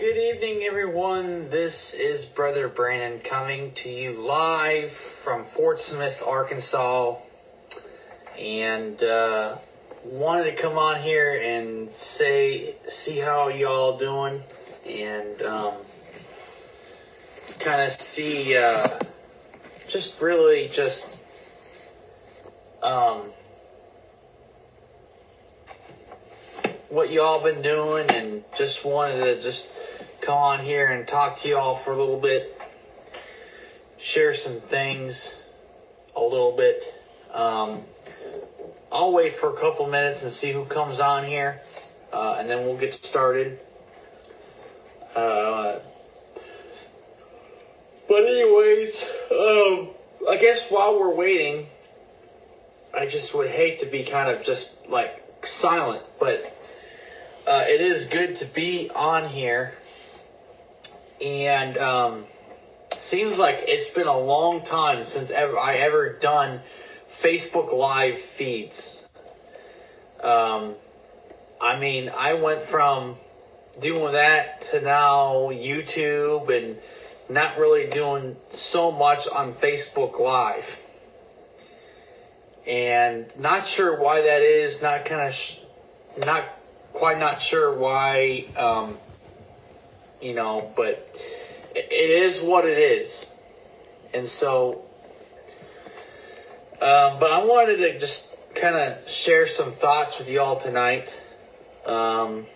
Good evening, everyone. This is Brother Brandon coming to you live from Fort Smith, Arkansas. And uh, wanted to come on here and say, see how y'all doing, and um, kind of see, uh, just really just um, what y'all been doing, and just wanted to just come on here and talk to y'all for a little bit, share some things a little bit. Um, I'll wait for a couple minutes and see who comes on here, uh, and then we'll get started. Uh, but anyways, um, I guess while we're waiting, I just would hate to be kind of just like silent, but uh, it is good to be on here, and um, seems like it's been a long time since ever I ever done Facebook Live feeds. Um, I mean, I went from doing that to now YouTube and not really doing so much on Facebook Live. And not sure why that is, not kind of, sh- not quite not sure why, um, you know, but it is what it is. And so um, but I wanted to just kind of share some thoughts with y'all tonight. Um,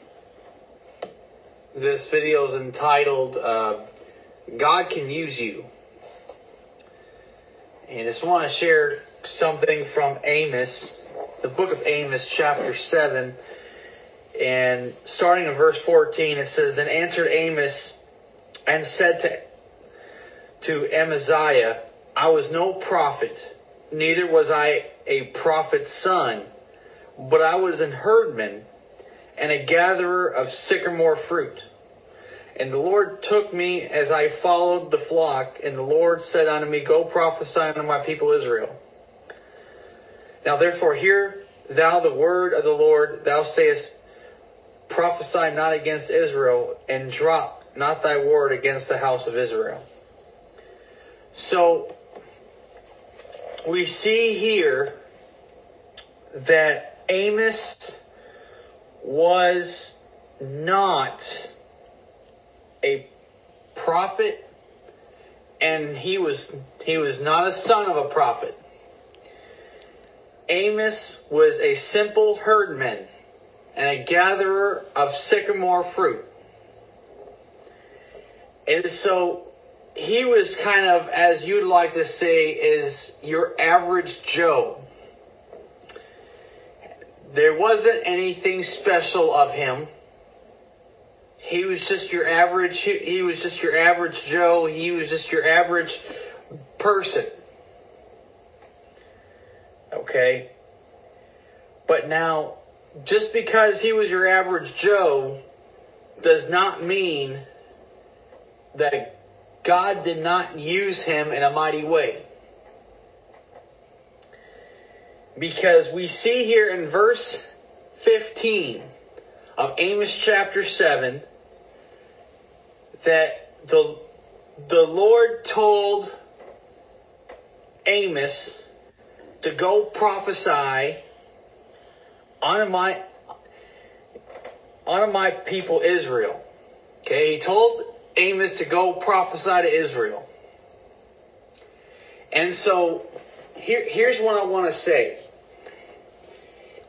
this video is entitled uh, God Can Use You. And I just want to share something from Amos, the book of Amos, chapter 7. And starting in verse 14, it says, Then answered Amos and said to, to Amaziah, I was no prophet neither was I a prophet's son, but I was an herdman and a gatherer of sycamore fruit. And the Lord took me as I followed the flock, and the Lord said unto me, Go prophesy unto my people Israel. Now therefore hear thou the word of the Lord, thou sayest, Prophesy not against Israel, and drop not thy word against the house of Israel. So we see here that Amos was not a prophet and he was he was not a son of a prophet. Amos was a simple herdman and a gatherer of sycamore fruit. And so he was kind of, as you'd like to say, is your average Joe. There wasn't anything special of him. He was just your average, he, was just your average Joe. He was just your average person. Okay? But now, just because he was your average Joe does not mean that God did not use him in a mighty way. Because we see here in verse 15 of Amos chapter 7 that the, the Lord told Amos to go prophesy on my on my people Israel. Okay, he told Amos to go prophesy to Israel. And so here, here's what I want to say.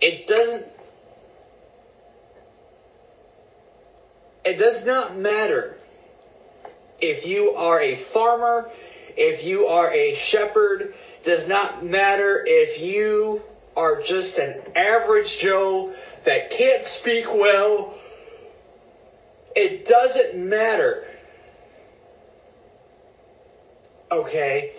It doesn't it does not matter if you are a farmer, if you are a shepherd, does not matter if you are just an average Joe that can't speak well. It doesn't matter okay,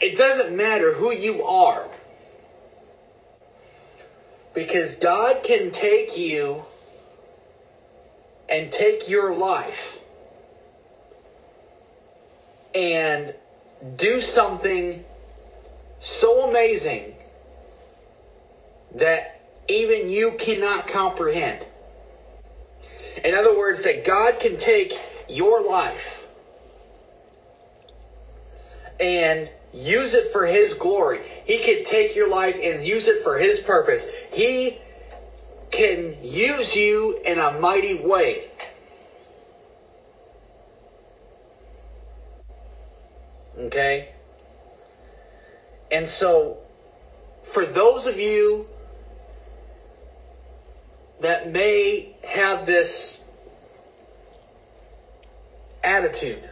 it doesn't matter who you are. Because God can take you and take your life and do something so amazing that even you cannot comprehend. In other words, that God can take your life and use it for His glory. He can take your life and use it for His purpose. He can use you in a mighty way. Okay? And so, for those of you that may have this attitude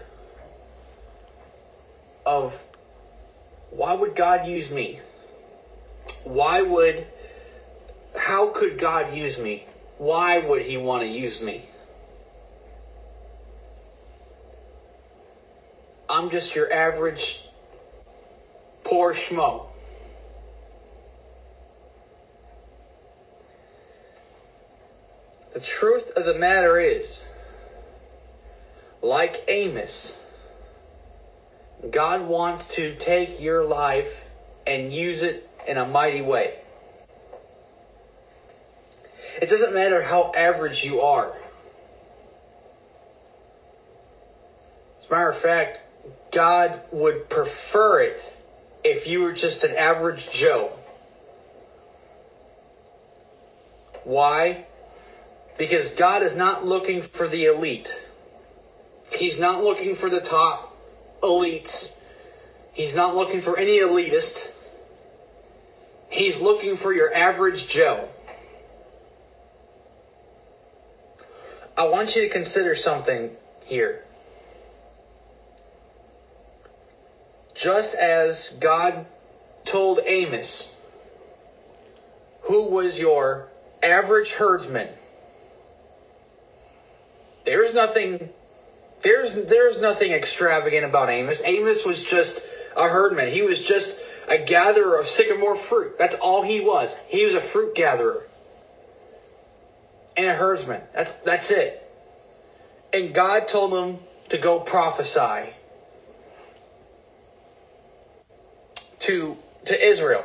of why would God use me? Why would, how could God use me? Why would He want to use me? I'm just your average poor schmo. The truth of the matter is, like Amos, God wants to take your life and use it in a mighty way. It doesn't matter how average you are. As a matter of fact, God would prefer it if you were just an average Joe. Why? Because God is not looking for the elite. He's not looking for the top elites. He's not looking for any elitist. He's looking for your average Joe. I want you to consider something here. Just as God told Amos, who was your average herdsman, there's nothing there's there's nothing extravagant about Amos. Amos was just a herdman. He was just a gatherer of sycamore fruit. That's all he was. He was a fruit gatherer and a herdsman. That's that's it. And God told him to go prophesy to to Israel.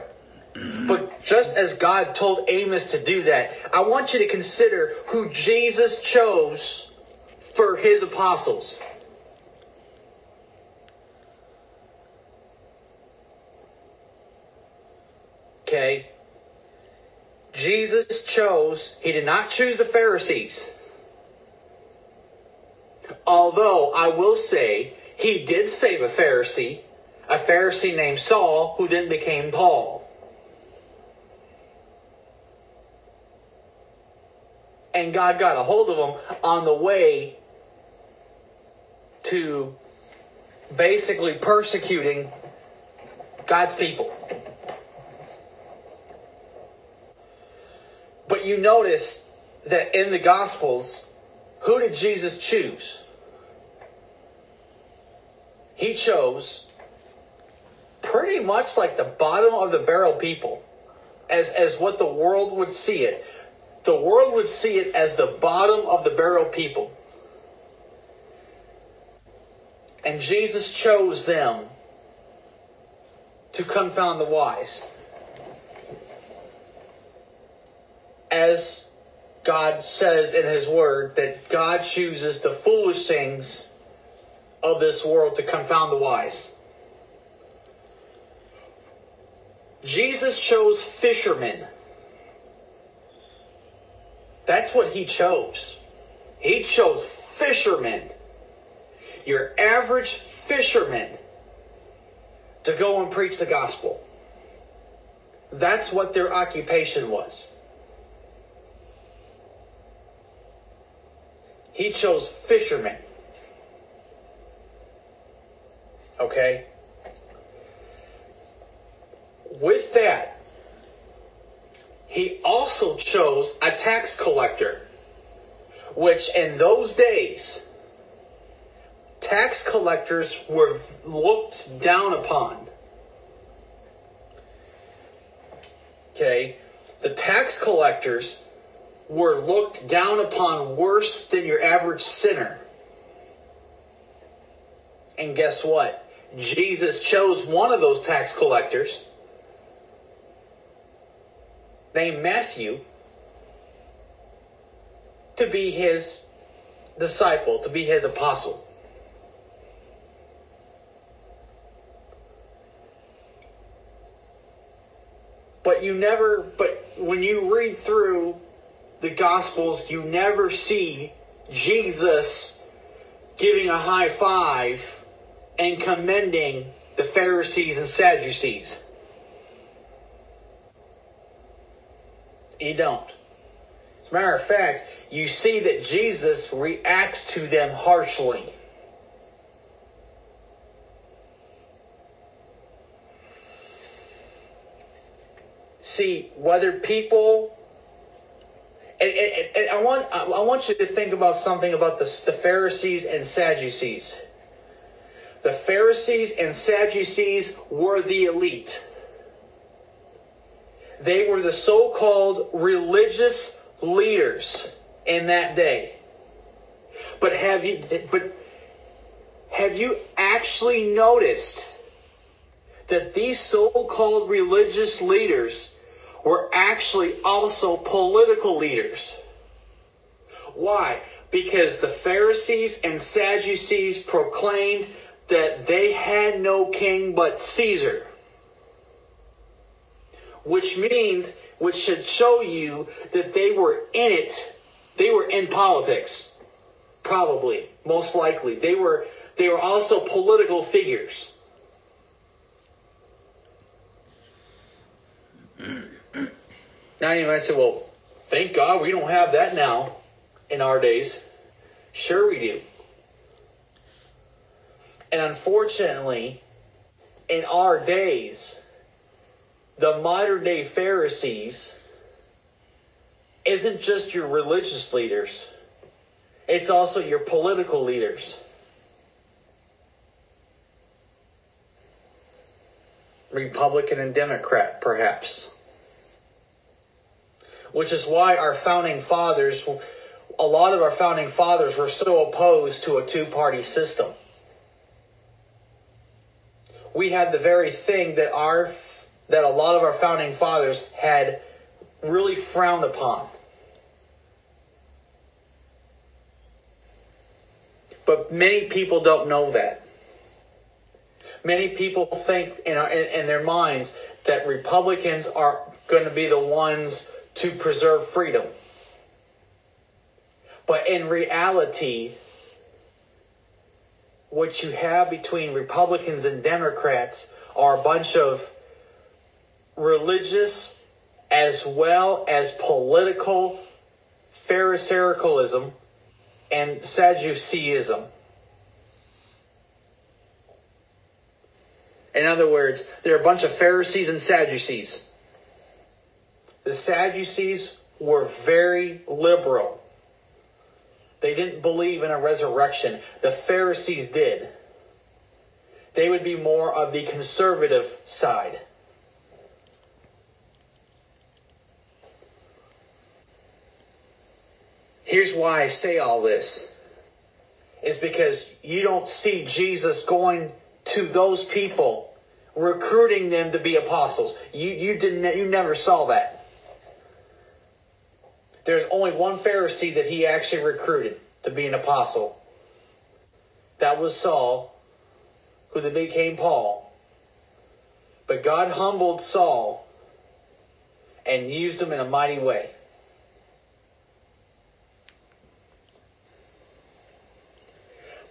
But just as God told Amos to do that, I want you to consider who Jesus chose for his apostles. Okay? Jesus chose, he did not choose the Pharisees. Although I will say, he did save a Pharisee, a Pharisee named Saul, who then became Paul. And God got a hold of him on the way to basically persecuting God's people. But you notice that in the Gospels, who did Jesus choose? He chose pretty much like the bottom of the barrel people, as, as what the world would see it. The world would see it as the bottom of the barrel people. And Jesus chose them to confound the wise. As God says in His Word, that God chooses the foolish things of this world to confound the wise. Jesus chose fishermen. That's what He chose. He chose fishermen your average fisherman to go and preach the gospel. That's what their occupation was. He chose fishermen. Okay? With that, he also chose a tax collector, which in those days tax collectors were looked down upon. Okay? The tax collectors were looked down upon worse than your average sinner. And guess what? Jesus chose one of those tax collectors named Matthew to be his disciple, to be his apostle. But you never, but when you read through the Gospels, you never see Jesus giving a high five and commending the Pharisees and Sadducees. You don't. As a matter of fact, you see that Jesus reacts to them harshly. See, whether people and, and, and, I want I want you to think about something about the, the Pharisees and Sadducees. The Pharisees and Sadducees were the elite. They were the so-called religious leaders in that day. But have you but have you actually noticed that these so-called religious leaders were actually also political leaders? Why? Because the Pharisees and Sadducees proclaimed that they had no king but Caesar. Which means, which should show you that they were in it. They were in politics. Probably. Most likely. They were, they were also political figures. Now you might say, well, thank God we don't have that now in our days. Sure we do. And unfortunately, in our days, the modern day Pharisees isn't just your religious leaders, it's also your political leaders. Republican and Democrat, perhaps. Which is why our founding fathers, a lot of our founding fathers were so opposed to a two party system we had the very thing that our that a lot of our founding fathers had really frowned upon. But many people don't know that. Many people think in, in, their minds that Republicans are going to be the ones to preserve freedom. But in reality, what you have between Republicans and Democrats are a bunch of religious as well as political Pharisaicalism and Sadduceeism. In other words, they're a bunch of Pharisees and Sadducees. The Sadducees were very liberal. They didn't believe in a resurrection. The Pharisees did. They would be more of the conservative side. Here's why I say all this. Is because you don't see Jesus going to those people, recruiting them to be apostles. You, you didn't, you never saw that. There's only one Pharisee that he actually recruited to be an apostle. That was Saul, who then became Paul. But God humbled Saul and used him in a mighty way.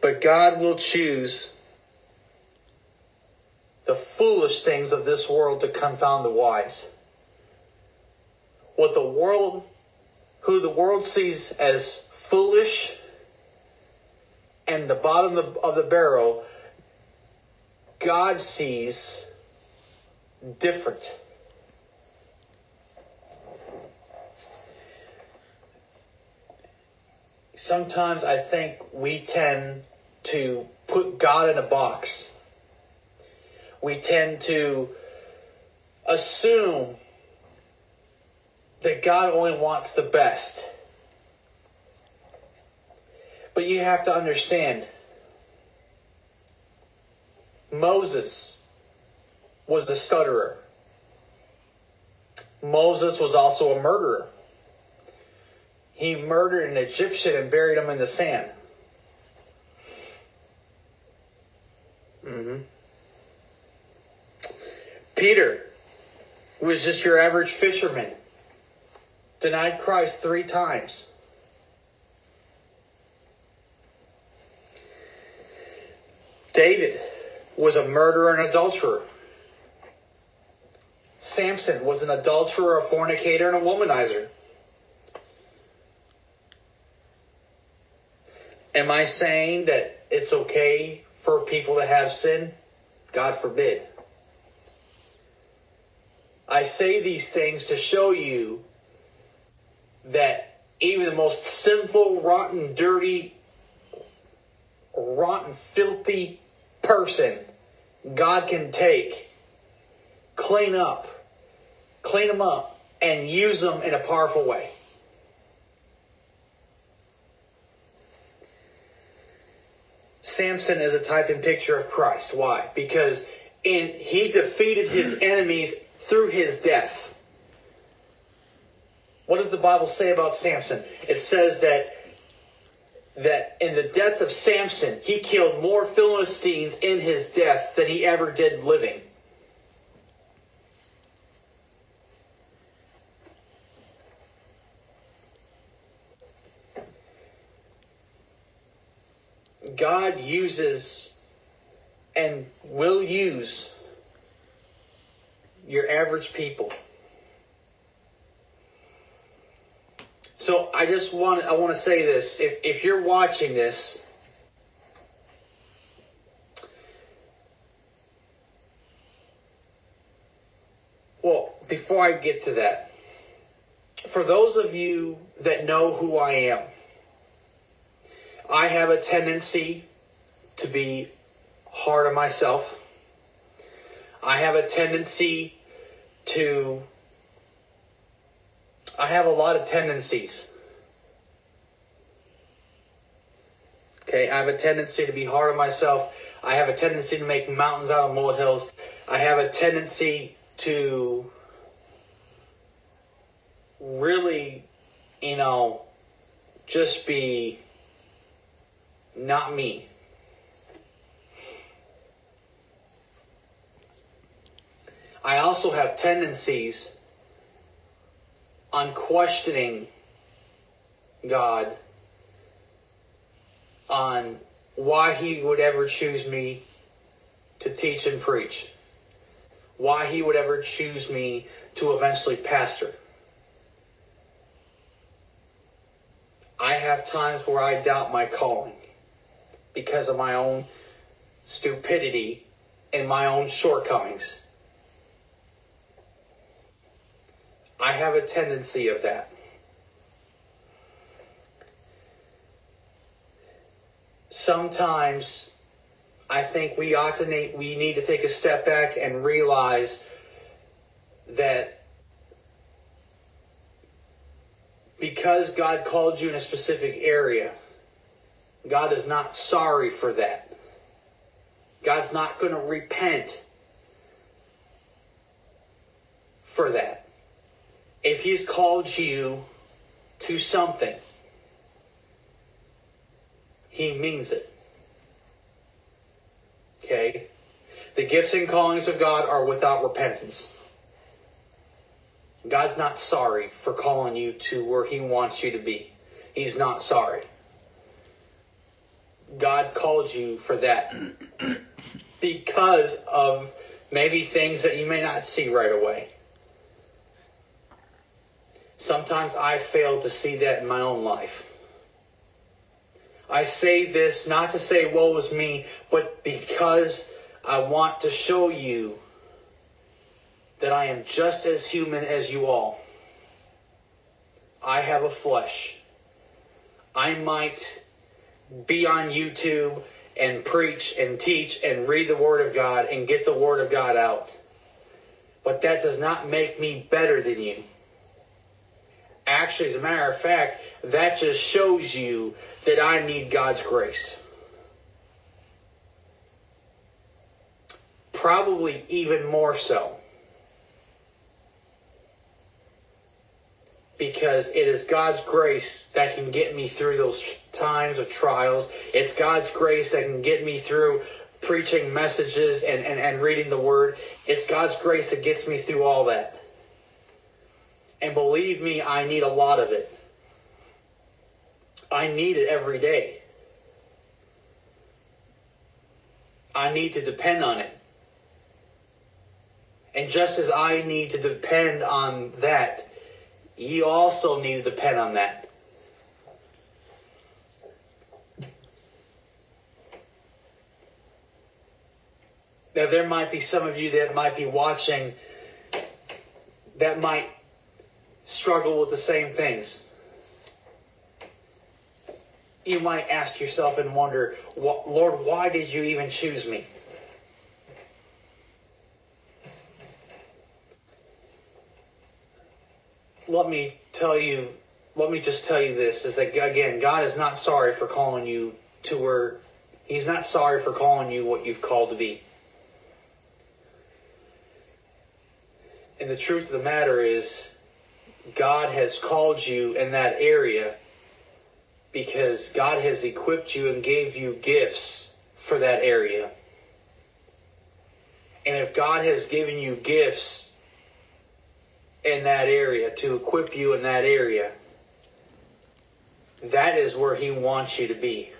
But God will choose the foolish things of this world to confound the wise. What the world who the world sees as foolish and the bottom of the, of the barrel, God sees different. Sometimes I think we tend to put God in a box. We tend to assume that God only wants the best. But you have to understand Moses was the stutterer. Moses was also a murderer. He murdered an Egyptian and buried him in the sand. Peter was just your average fisherman, denied Christ three times. David was a murderer and adulterer. Samson was an adulterer, a fornicator, and a womanizer. Am I saying that it's okay for people to have sin? God forbid. I say these things to show you that even the most sinful, rotten, dirty, rotten, filthy person, God can take, clean up, clean them up, and use them in a powerful way. Samson is a type and picture of Christ. Why? Because in he defeated his enemies through his death. What does the Bible say about Samson? It says that that in the death of Samson, he killed more Philistines in his death than he ever did living. God uses and will use your average people. So I just want I want to say this. If if you're watching this, well, before I get to that, for those of you that know who I am, I have a tendency to be hard on myself. I have a tendency to I have a lot of tendencies. Okay, I have a tendency to be hard on myself. I have a tendency to make mountains out of molehills. I have a tendency to really, you know, just be not me. I also have tendencies on questioning God on why He would ever choose me to teach and preach, why He would ever choose me to eventually pastor. I have times where I doubt my calling because of my own stupidity and my own shortcomings. I have a tendency of that. Sometimes I think we ought to we need to take a step back and realize that because God called you in a specific area, God is not sorry for that. God's not going to repent for that. If He's called you to something, He means it. Okay? The gifts and callings of God are without repentance. God's not sorry for calling you to where He wants you to be. He's not sorry. God called you for that because of maybe things that you may not see right away. Sometimes I fail to see that in my own life. I say this not to say woe is me, but because I want to show you that I am just as human as you all. I have a flesh. I might be on YouTube and preach and teach and read the Word of God and get the Word of God out. But that does not make me better than you. Actually, as a matter of fact, that just shows you that I need God's grace. Probably even more so. because it is God's grace that can get me through those times of trials. It's God's grace that can get me through preaching messages and, and, and reading the word. It's God's grace that gets me through all that. And believe me, I need a lot of it. I need it every day. I need to depend on it. And just as I need to depend on that, you also need to depend on that. Now, there might be some of you that might be watching that might struggle with the same things. You might ask yourself and wonder, Lord, why did you even choose me? let me tell you, let me just tell you this is that again, God is not sorry for calling you to where He's not sorry for calling you what you've called to be. And the truth of the matter is, God has called you in that area because God has equipped you and gave you gifts for that area. And if God has given you gifts in that area, to equip you in that area, that is where He wants you to be.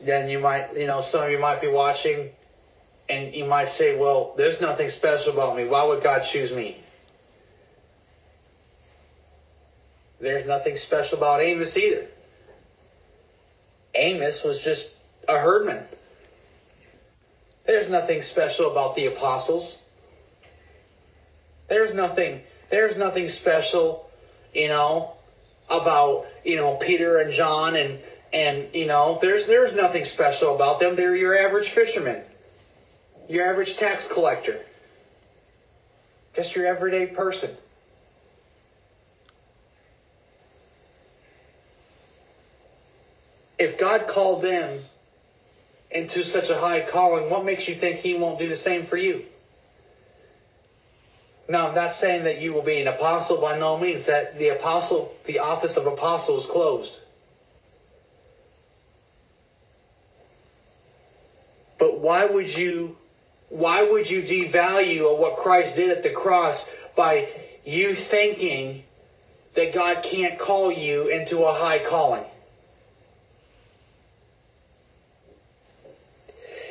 Then you might, you know, some of you might be watching and you might say, well, there's nothing special about me. Why would God choose me? There's nothing special about Amos either. Amos was just a herdman. There's nothing special about the apostles. There's nothing there's nothing special, you know, about, you know, Peter and John and and you know, there's there's nothing special about them. They're your average fisherman. Your average tax collector. Just your everyday person. If God called them into such a high calling, what makes you think he won't do the same for you? Now, I'm not saying that you will be an apostle by no means, that the apostle, the office of apostle is closed. But why would you, why would you devalue what Christ did at the cross by you thinking that God can't call you into a high calling?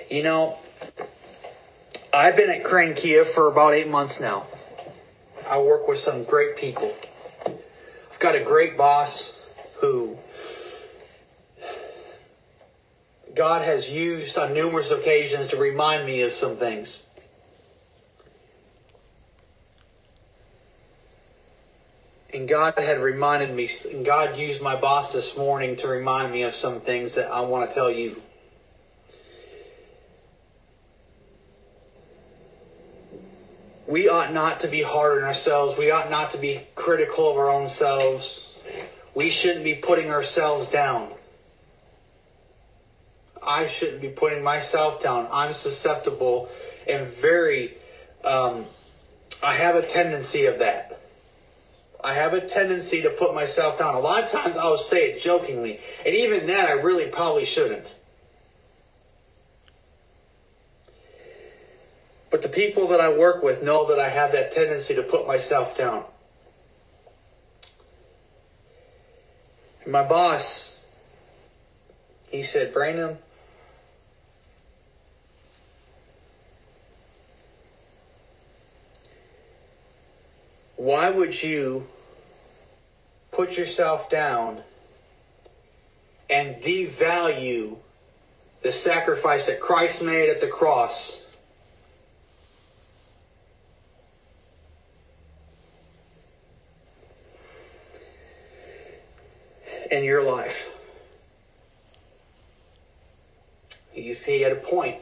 You know, I've been at Crain Kia for about eight months now. I work with some great people. I've got a great boss who God has used on numerous occasions to remind me of some things. And God had reminded me, and God used my boss this morning to remind me of some things that I want to tell you. we ought not to be hard on ourselves. We ought not to be critical of our own selves. We shouldn't be putting ourselves down. I shouldn't be putting myself down. I'm susceptible and very, um, I have a tendency of that. I have a tendency to put myself down. A lot of times I'll say it jokingly, and even that I really probably shouldn't. But the people that I work with know that I have that tendency to put myself down. And my boss, he said, Brandon, why would you put yourself down and devalue the sacrifice that Christ made at the cross in your life. He's, he had a point.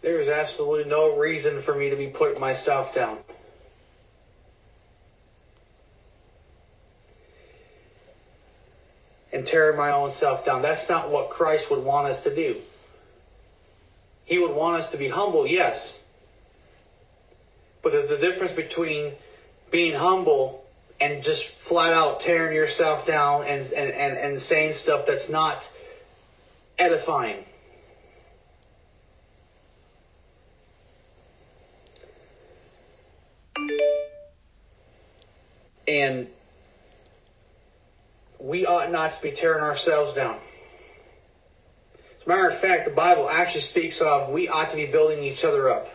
There is absolutely no reason for me to be putting myself down. And tearing my own self down. That's not what Christ would want us to do. He would want us to be humble, yes. But there's a difference between being humble and just flat out tearing yourself down and, and, and, and saying stuff that's not edifying. And we ought not to be tearing ourselves down. As a matter of fact, the Bible actually speaks of we ought to be building each other up.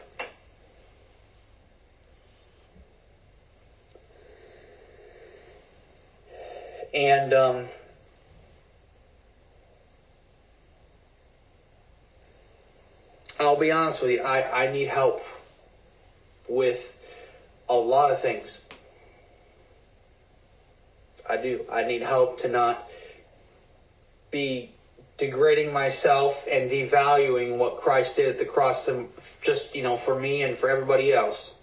And um, I'll be honest with you, I, I need help with a lot of things. I do. I need help to not be degrading myself and devaluing what Christ did at the cross and just, you know, for me and for everybody else.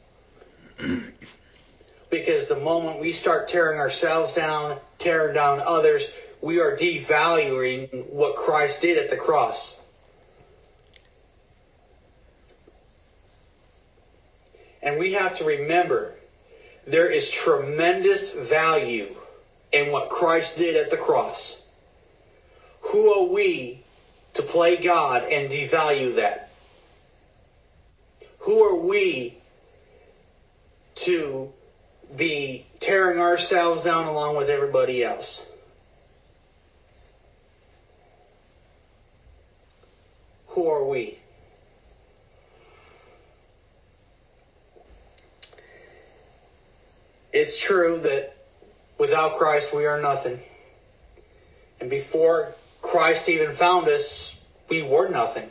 because the moment we start tearing ourselves down, tearing down others, we are devaluing what Christ did at the cross. And we have to remember there is tremendous value in what Christ did at the cross. Who are we to play God and devalue that? Who are we to be tearing ourselves down along with everybody else? Who are we? It's true that Without Christ, we are nothing. And before Christ even found us, we were nothing.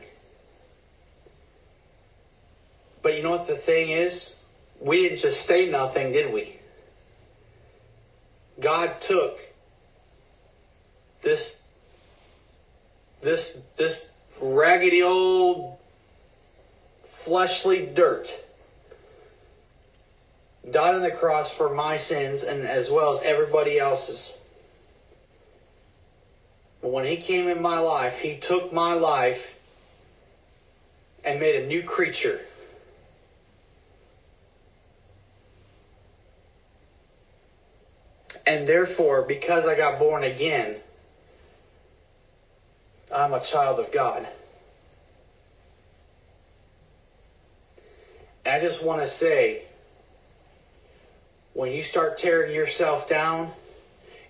But you know what the thing is? We didn't just stay nothing, did we? God took this this this raggedy old fleshly dirt died on the cross for my sins and as well as everybody else's. But when he came in my life, he took my life and made a new creature. And therefore, because I got born again, I'm a child of God. I just want to say, when you start tearing yourself down,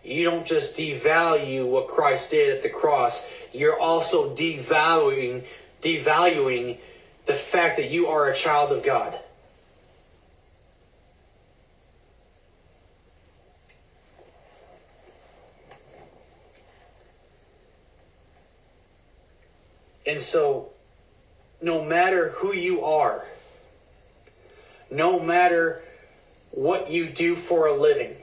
you don't just devalue what Christ did at the cross, you're also devaluing devaluing the fact that you are a child of God. And so, no matter who you are, no matter what you do for a living.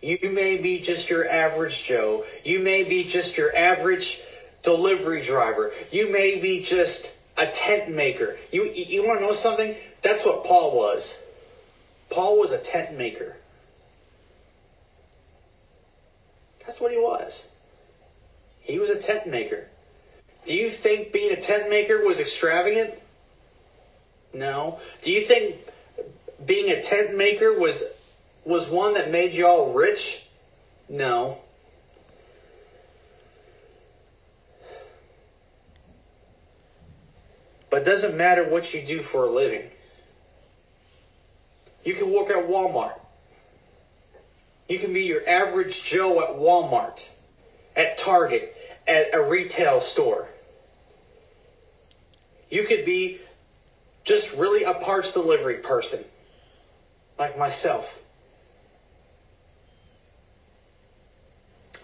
You may be just your average Joe. You may be just your average delivery driver. You may be just a tent maker. You, you want to know something? That's what Paul was. Paul was a tent maker. That's what he was. He was a tent maker. Do you think being a tent maker was extravagant? No. Do you think being a tent maker was was one that made you all rich? No. But it doesn't matter what you do for a living. You can work at Walmart. You can be your average Joe at Walmart, at Target, at a retail store. You could be just really a parts delivery person like myself.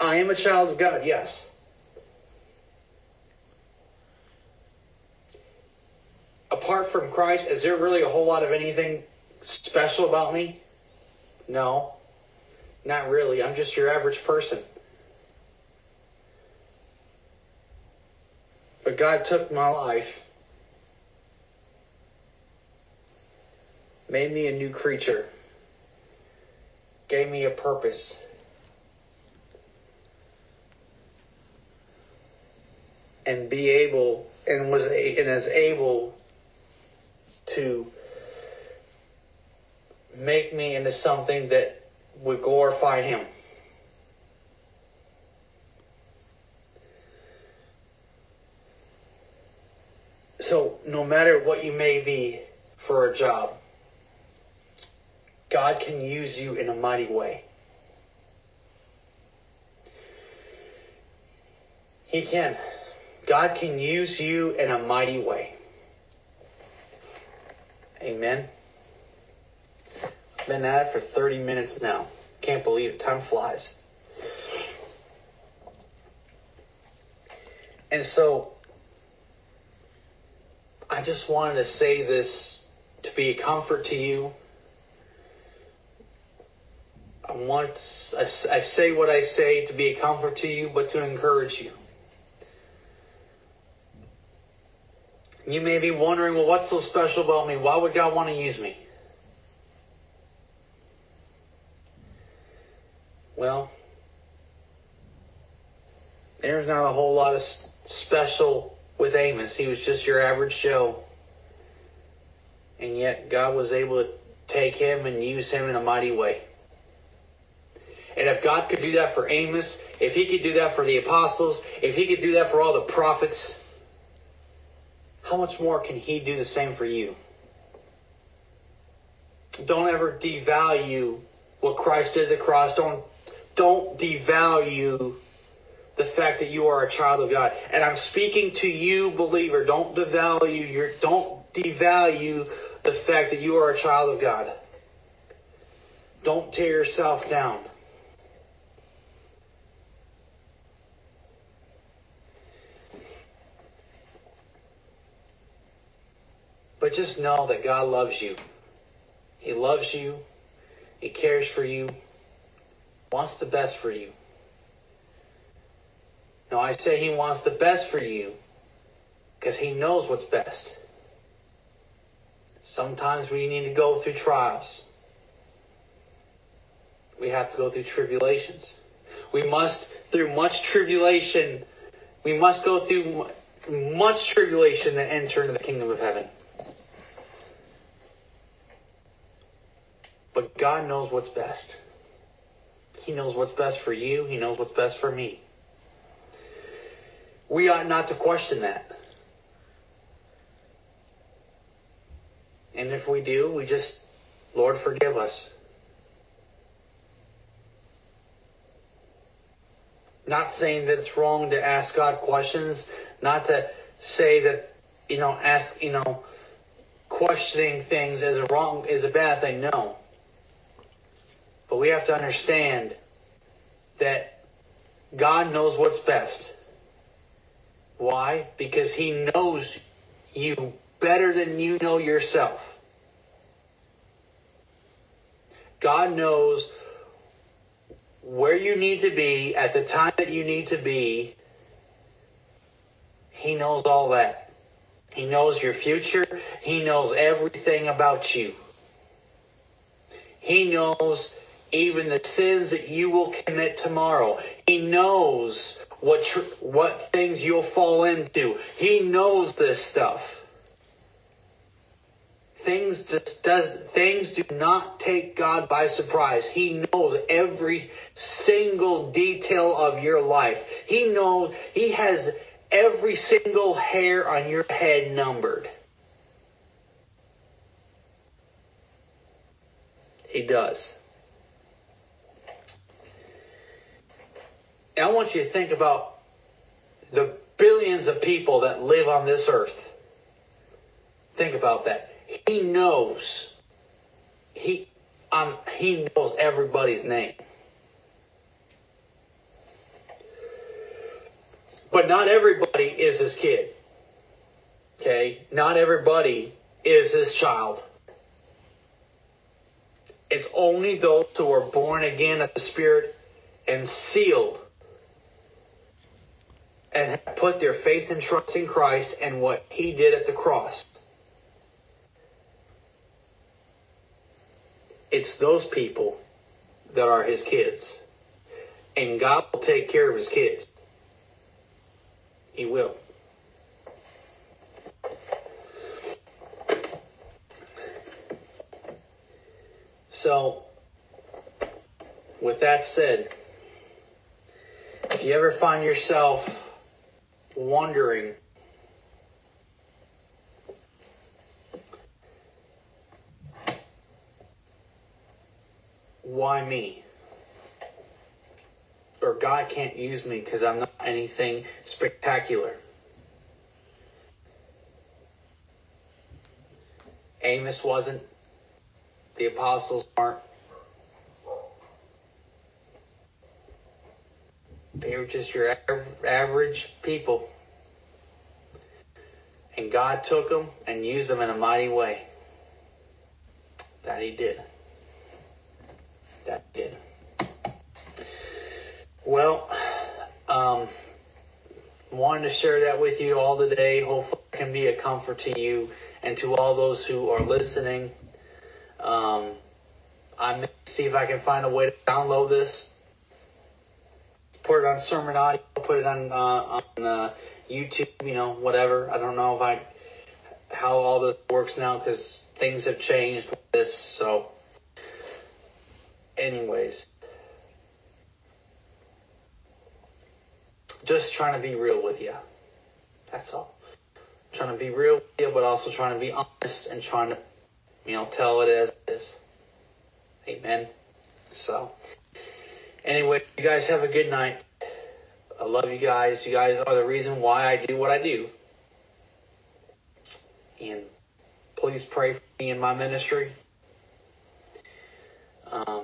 I am a child of God, yes. Apart from Christ, is there really a whole lot of anything special about me? No, not really. I'm just your average person. But God took my life made me a new creature, gave me a purpose. And be able and was a, and is able to make me into something that would glorify him. So, no matter what you may be for a job, God can use you in a mighty way. He can. God can use you in a mighty way. Amen. Been at it for 30 minutes now. Can't believe it. Time flies. And so, I just wanted to say this to be a comfort to you. I want I, say what I say to be a comfort to you, but to encourage you. You may be wondering, well, what's so special about me? Why would God want to use me? Well, there's not a whole lot of special with Amos. He was just your average Joe. And yet God was able to take him and use him in a mighty way. And if God could do that for Amos, if he could do that for the apostles, if he could do that for all the prophets, how much more can he do the same for you? Don't ever devalue what Christ did at the cross. Don't don't devalue the fact that you are a child of God. And I'm speaking to you, believer. Don't devalue your don't devalue the fact that you are a child of God. Don't tear yourself down. Just know that God loves you. He loves you. He cares for you. Wants the best for you. Now I say he wants the best for you because he knows what's best. Sometimes we need to go through trials. We have to go through tribulations. We must, through much tribulation, we must go through much tribulation to enter into the kingdom of heaven. But God knows what's best. He knows what's best for you. He knows what's best for me. We ought not to question that. And if we do, we just, Lord, forgive us. Not saying that it's wrong to ask God questions, not to say that, you know, ask, you know, questioning things is a wrong, is a bad thing. No. But we have to understand that God knows what's best. Why? Because He knows you better than you know yourself. God knows where you need to be at the time that you need to be. He knows all that. He knows your future. He knows everything about you. He knows even the sins that you will commit tomorrow. He knows what tr- what things you'll fall into. He knows this stuff. Things just does things do not take God by surprise. He knows every single detail of your life. He knows he has every single hair on your head numbered. He does. And I want you to think about the billions of people that live on this earth. Think about that. He knows. He um, he knows everybody's name. But not everybody is his kid. Okay? Not everybody is his child. It's only those who are born again of the Spirit and sealed and put their faith and trust in Christ and what he did at the cross. It's those people that are his kids. And God will take care of his kids. He will. So, with that said, if you ever find yourself wondering why me? Or God can't use me because I'm not anything spectacular. Amos wasn't. The apostles aren't. Just your average people. And God took them and used them in a mighty way. That He did. That He did. Well, um, wanted to share that with you all today. Hopefully, it can be a comfort to you and to all those who are listening. Um, I may see if I can find a way to download this, put it on Sermon Audio, put it on uh, on uh, YouTube, you know, whatever. I don't know if I how all this works now because things have changed with this. So, anyways, just trying to be real with you. That's all. Trying to be real with you, but also trying to be honest and trying to, you know, tell it as it is. Amen. So, anyway, you guys have a good night. I love you guys. You guys are the reason why I do what I do. And please pray for me in my ministry. Um,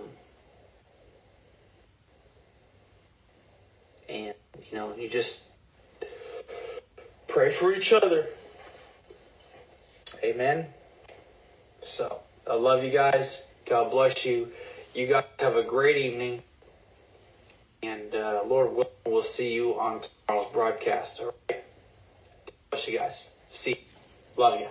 and, you know, you just pray for each other. Amen. So, I love you guys. God bless you. You guys have a great evening. And uh, Lord willing, we'll see you on tomorrow's broadcast. All right. Bless you guys. See you. Love you.